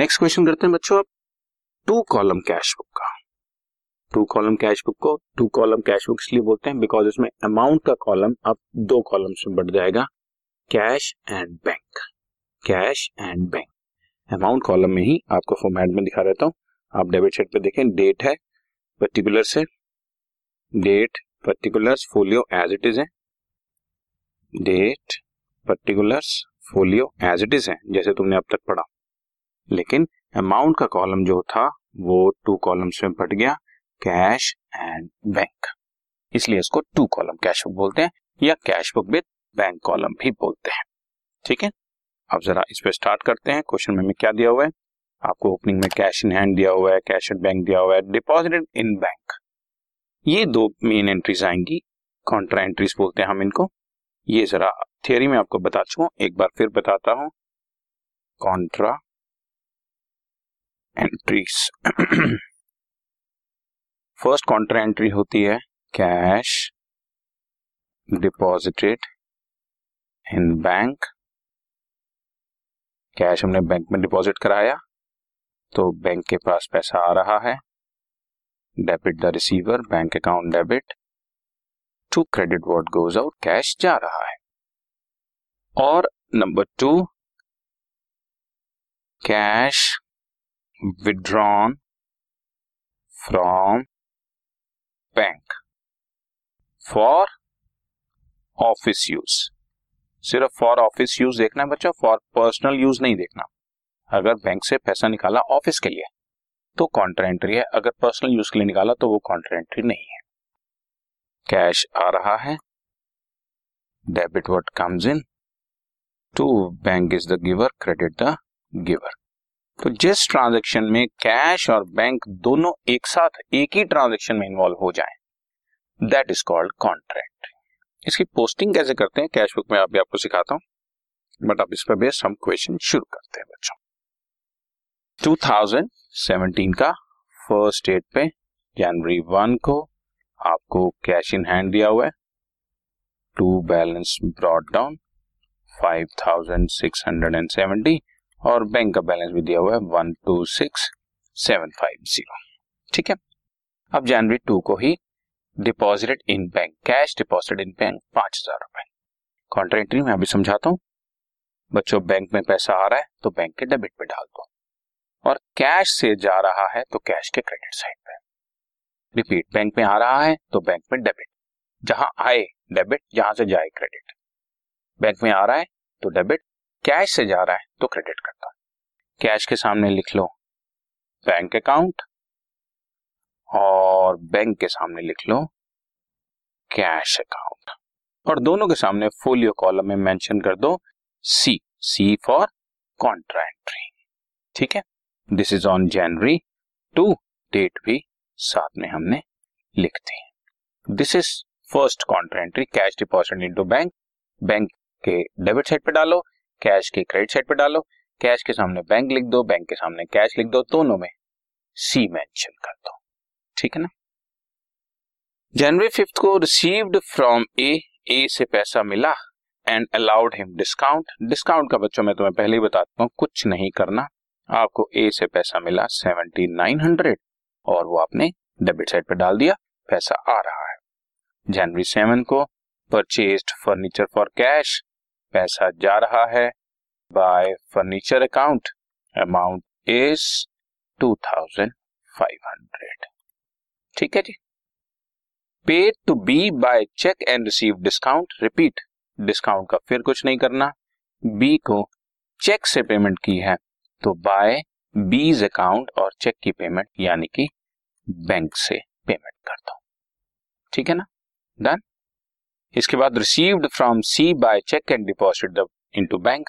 Next question करते हैं बच्चों आप। टू कॉलम कैश बुक का। टू कॉलम कैश बुक को टू कॉलम कैश बुक इसलिए बोलते हैं बिकॉज़ इसमें अमाउंट का कॉलम अब दो कॉलम में बढ़ जाएगा। Cash and bank cash and bank amount column में ही आपको फॉर्मेट में दिखा रहता हूँ। आप डेबिट साइड पे देखें डेट है पर्टिकुलर से। Date particulars folio as it is है। Date particulars folio as it is है, जैसे तुमने अब तक पढ़ा। लेकिन अमाउंट का कॉलम जो था, वो टू कॉलम्स में बढ़ गया कैश एंड बैंक इसलिए इसको टू कॉलम कैश बुक बोलते हैं, या cash book with bank column भी बोलते हैं। ठीक है? अब जरा इस पे स्टार्ट करते हैं। क्वेश्चन में में क्या दिया हुआ है? आपको ओपनिंग में कैश इन हैंड दिया हुआ है कैश एट बैंक दिया हुआ है डिपॉजिटेड इन बैंक ये दो मेन एंट्रीज आएँगी कॉन्ट्रा एंट्रीज बोलते हैं हम इनको। ये जरा थियोरी में आपको बता चुका हूँ, एक बार फिर बताता हूँ। Contra entries first contra entry होती है cash deposited in bank cash हमने बैंक में डिपॉजिट कराया तो बैंक के पास पैसा आ रहा है। Debit the receiver bank account debit to credit what goes out cash जा रहा है। और number two cash withdrawn from bank for office use सिर्फ़ फॉर ऑफ़िस यूज़ देखना है बच्चा फॉर पर्सनल यूज़ नहीं देखना। अगर बैंक से पैसा निकाला ऑफ़िस के लिए तो कॉन्ट्रा एंट्री है। अगर पर्सनल यूज़ के लिए निकाला तो वो कॉन्ट्रा एंट्री नहीं है। कैश आ रहा है। Debit what comes in to bank is the giver credit the giver तो जिस ट्रांजेक्शन में कैश और बैंक दोनों एक साथ एक ही ट्रांजेक्शन में इन्वॉल्व हो जाए दैट इज़ कॉल्ड कॉन्ट्रैक्ट इसकी पोस्टिंग कैसे करते हैं? कैश बुक में अभी आपको सिखाता हूँ बट अब इस पर बेस हम क्वेश्चन शुरू करते हैं बच्चों। 2017 का फ़र्स्ट डेट पे जनवरी वन को आपको कैश इन हैंड दिया हुआ है। To balance brought down five thousand six hundred and seventy और बैंक का बैलेंस भी दिया हुआ है one two six seven five zero ठीक है? अब जनवरी टू को ही deposited in bank cash deposited in bank पाँच हज़ार रुपए। कॉन्ट्रेक्टरी में अभी समझाता हूँ। बच्चों बैंक में पैसा आ रहा है तो बैंक के डेबिट पे डाल दो। और कैश से जा रहा है तो कैश के क्रेडिट साइड पे। रिपीट बैंक में आ रहा है तो बैंक में डेबिट जहाँ आए डेबिट जहाँ से जाए क्रेडिट बैंक में आ रहा है तो डेबिट कैश से जा रहा है तो क्रेडिट करता है। कैश के सामने लिख लो बैंक अकाउंट और बैंक के सामने लिख लो कैश अकाउंट और दोनों के सामने फोलियो कॉलम में मेंशन कर दो C C for contra entry ठीक है? This is on January two date भी साथ में हमने लिख दी। This is first contra entry cash deposit into bank bank के डेबिट साइड पे डालो। कैश के क्रेडिट साइड पे डालो, कैश के सामने बैंक लिख दो, बैंक के सामने कैश लिख दो, दोनों में सी मेंशन कर दो। ठीक है ना? जनवरी फिफ्थ को रिसीव्ड फ्रॉम ए ए से पैसा मिला and allowed him discount discount का बच्चों, में तुम्हें पहले ही बताता हूँ, कुछ नहीं करना। आपको ए से पैसा मिला सेवेंटी नाइन हंड्रेड और वो आपने डेबिट साइड पे डाल दिया, पैसा आ रहा है। जनवरी सेवन को परचेज फर्नीचर फॉर कैश पैसा जा रहा है buy furniture account amount is two thousand five hundred ठीक है जी? Paid to B by cheque and receive discount repeat discount का फिर कुछ नहीं करना। बी को चेक से पेमेंट की है तो बाय बीज अकाउंट और चेक की पेमेंट यानी कि बैंक से पेमेंट कर दो ठीक है ना? डन इसके बाद received from C by cheque and deposit the into bank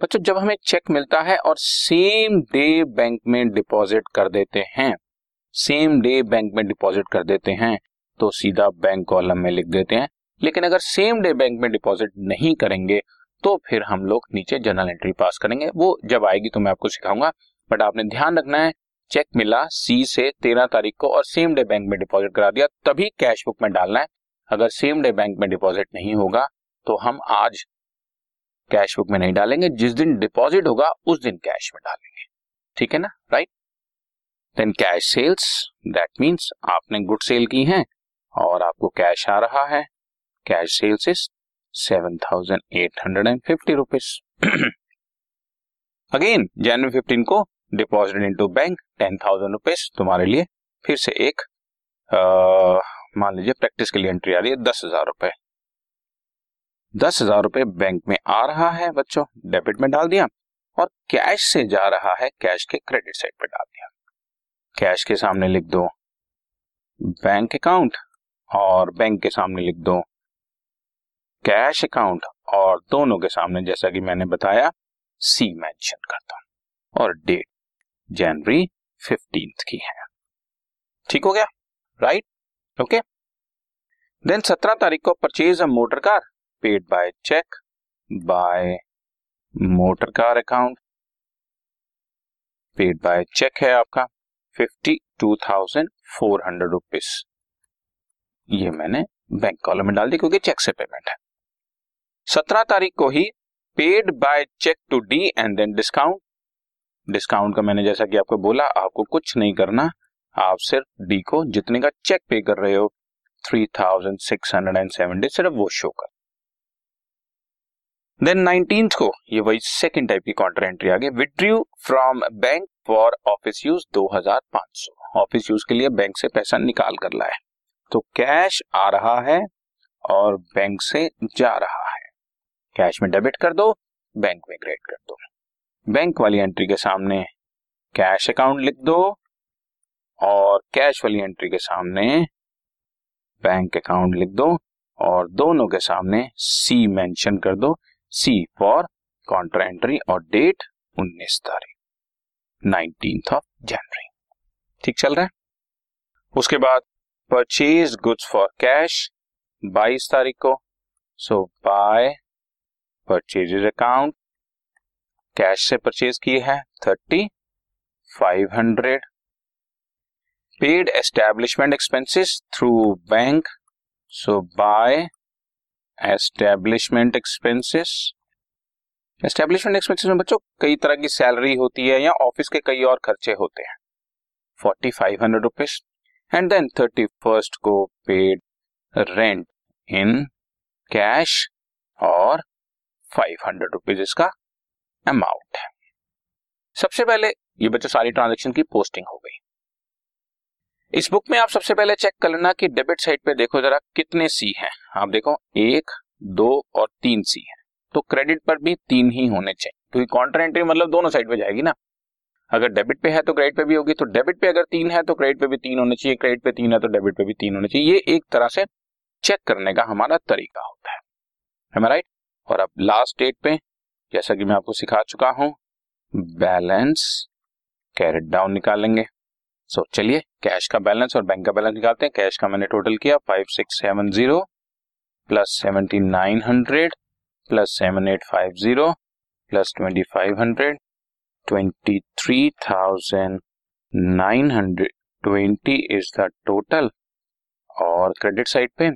बच्चों, जब हमें चेक मिलता है और सेम डे बैंक में डिपॉजिट कर देते हैं सेम डे बैंक में डिपॉजिट कर देते हैं तो सीधा बैंक कॉलम में लिख देते हैं। लेकिन अगर सेम डे बैंक में डिपॉजिट नहीं करेंगे तो फिर हम लोग नीचे जर्नल एंट्री पास करेंगे। वो जब आएगी तो मैं आपको सिखाऊँगा बट आपने ध्यान रखना है चेक मिला सी से तेरह तारीख को और सेम डे बैंक में डिपॉजिट करा दिया, तभी कैश बुक में डालना है। अगर सेम डे बैंक में डिपॉजिट नहीं होगा तो हम आज कैश बुक में नहीं डालेंगे। जिस दिन डिपॉजिट होगा, उस दिन कैश में डालेंगे। ठीक है ना? Right then cash sales that means आपने गुड सेल की है और आपको कैश आ रहा है। Cash sales is seven thousand eight hundred and fifty rupees again January fifteen को deposit into bank ten thousand rupees तुम्हारे लिए। फिर से एक मान लीजिए प्रैक्टिस के लिए एंट्री आ रही है, दस हज़ार रुपए। दस हज़ार रुपए बैंक में आ रहा है बच्चों डेबिट में डाल दिया और कैश से जा रहा है कैश के क्रेडिट साइड पर डाल दिया। कैश के सामने लिख दो बैंक अकाउंट और बैंक के सामने लिख दो कैश अकाउंट और दोनों के सामने, जैसा कि मैंने बताया सी मेंशन करता हूँ। और डेट जनवरी फिफ्टींथ की है। ठीक हो गया? Right okay? देन सत्रह तारीख को purchase a motor car paid by cheque buy motor car account paid by cheque है आपका fifty two thousand four hundred rupees ये मैंने बैंक कॉलम में डाल दी क्योंकि चेक से पेमेंट है। सत्रह तारीख को ही paid by cheque to D and then discount discount का मैंने जैसा कि आपको बोला, आपको कुछ नहीं करना आप सिर्फ़ डी को जितने का चेक पे कर रहे हो three thousand six hundred and seventy सिर्फ़ वो शो कर। देन नाइनटीन को, ये वही सेकेंड टाइप की काउंटर एंट्री आ गई। Withdrew from bank for office use दो हज़ार पाँच सौ ऑफ़िस यूज़ के लिए बैंक से पैसा निकाल कर लाए तो कैश आ रहा है और बैंक से जा रहा है। कैश में डेबिट कर दो बैंक में क्रेडिट कर दो। बैंक वाली एंट्री के सामने कैश अकाउंट लिख दो और कैश वाली एंट्री के सामने बैंक अकाउंट लिख दो और दोनों के सामने सी मेंशन कर दो। सी फॉर कॉन्ट्रा एंट्री और डेट 19 तारीख नाइनटीन ऑफ़ जनवरी ठीक चल रहा है? उसके बाद परचेज गुड्स फॉर कैश 22 तारीख को। So buy purchase account cash से परचेज किए हैं thirty five hundred paid establishment expenses through bank so buy establishment expenses establishment expenses में बच्चों कई तरह की सैलरी होती है या ऑफ़िस के कई और खर्चे होते हैं। Forty five hundred rupees and then thirty first को पेड रेंट इन कैश और फाइव हंड्रेड रुपीज़ इसका अमाउंट है। सबसे पहले ये बच्चों सारी ट्रांजेक्शन की पोस्टिंग हो गई। इस बुक में आप सबसे पहले चेक कर लेना कि डेबिट साइड पे देखो जरा कितने सी हैं। आप देखो, एक, दो और तीन सी है। तो क्रेडिट पर भी तीन ही होने चाहिए, क्योंकि कॉन्ट्रा एंट्री मतलब दोनों साइड पे जाएगी ना। अगर डेबिट पे है तो क्रेडिट पे भी होगी तो डेबिट पे अगर तीन है तो क्रेडिट पे भी तीन होने चाहिए, क्रेडिट पे तीन है तो डेबिट पे भी तीन होने चाहिए। ये एक तरह से चेक करने का हमारा तरीका होता है। राइट और अब लास्ट डेट पे, जैसा कि मैं आपको सिखा चुका हूँ बैलेंस कैरेट डाउन निकालेंगे। सो चलिए कैश का बैलेंस और बैंक का बैलेंस निकालते हैं। कैश का मैंने टोटल किया five six seven zero plus seventy nine hundred plus seven eight five zero plus twenty five hundred twenty three thousand nine hundred twenty is the total और credit side पे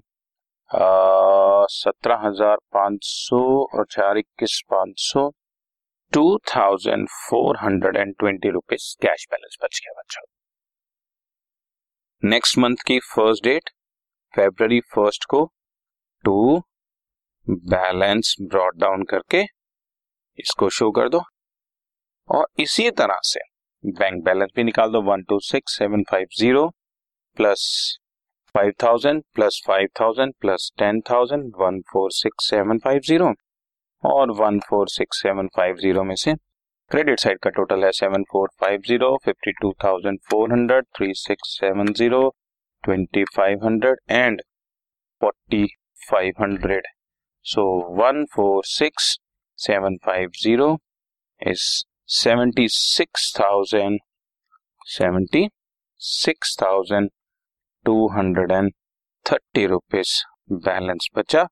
सत्रह हज़ार पाँच सौ और चार इक्कीस पाँच सौ two thousand four hundred and twenty rupees cash balance बच गया बच्चों। नेक्स्ट मंथ की फ़र्स्ट डेट फेब्रवरी फ़र्स्ट को टू बैलेंस ब्रॉड डाउन करके इसको शो कर दो। और इसी तरह से बैंक बैलेंस भी निकाल दो one two six seven five zero plus five thousand plus five thousand plus ten thousand one four six seven five zero और one four six seven five zero में से क्रेडिट साइड का total है seven four five zero fifty two thousand four hundred three six seven zero twenty five hundred and forty five hundred so one four six seven five zero is seventy six thousand seventy six thousand two hundred and thirty rupees balance बचा।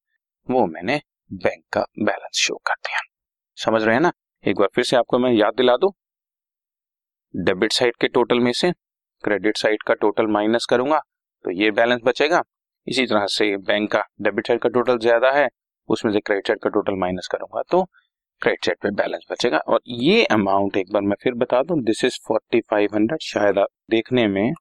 वो मैंने bank का balance show कर दिया। समझ रहे हैं ना? एक बार फिर से आपको मैं याद दिला दूँ? डेबिट साइड के टोटल में से क्रेडिट साइड का टोटल माइनस करूँगा तो ये बैलेंस बचेगा। इसी तरह से बैंक का डेबिट साइड का टोटल ज़्यादा है, उसमें से क्रेडिट साइड का टोटल माइनस करूँगा तो क्रेडिट साइड पे बैलेंस बचेगा। और ये अमाउंट एक बार मैं फिर बता दूँ this is forty five hundred शायद आप देखने में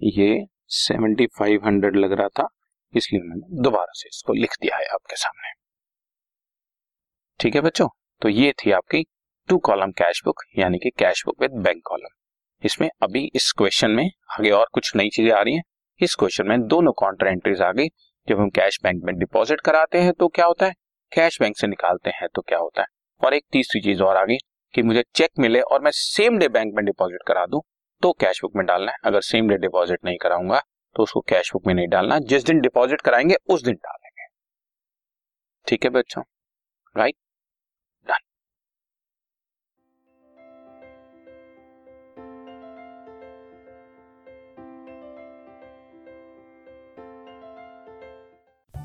ये सेवेंटी फाइव हंड्रेड लग रहा था, इसलिए मैंने दोबारा से इसको लिख दिया है आपके सामने। ठीक है बच्चों? तो ये थी आपकी टू कॉलम कैश बुक यानी कि cash book with bank column इसमें अभी इस क्वेश्चन में आगे और कुछ नई चीज़ें आ रही हैं। इस क्वेश्चन में दोनों काउंटर एंट्रीज आ गई। जब हम कैश बैंक में डिपॉजिट कराते हैं तो क्या होता है? कैश बैंक से निकालते हैं तो क्या होता है? और एक तीसरी चीज़ और आ गई कि मुझे चेक मिले और मैं सेम डे बैंक में डिपॉजिट करा दूँ तो कैश बुक में डालना है। अगर सेम डे डिपॉजिट नहीं कराऊँगा तो उसको कैश बुक में नहीं डालना। जिस दिन डिपॉजिट कराएँगे, उस दिन डालेंगे। ठीक है बच्चों? Right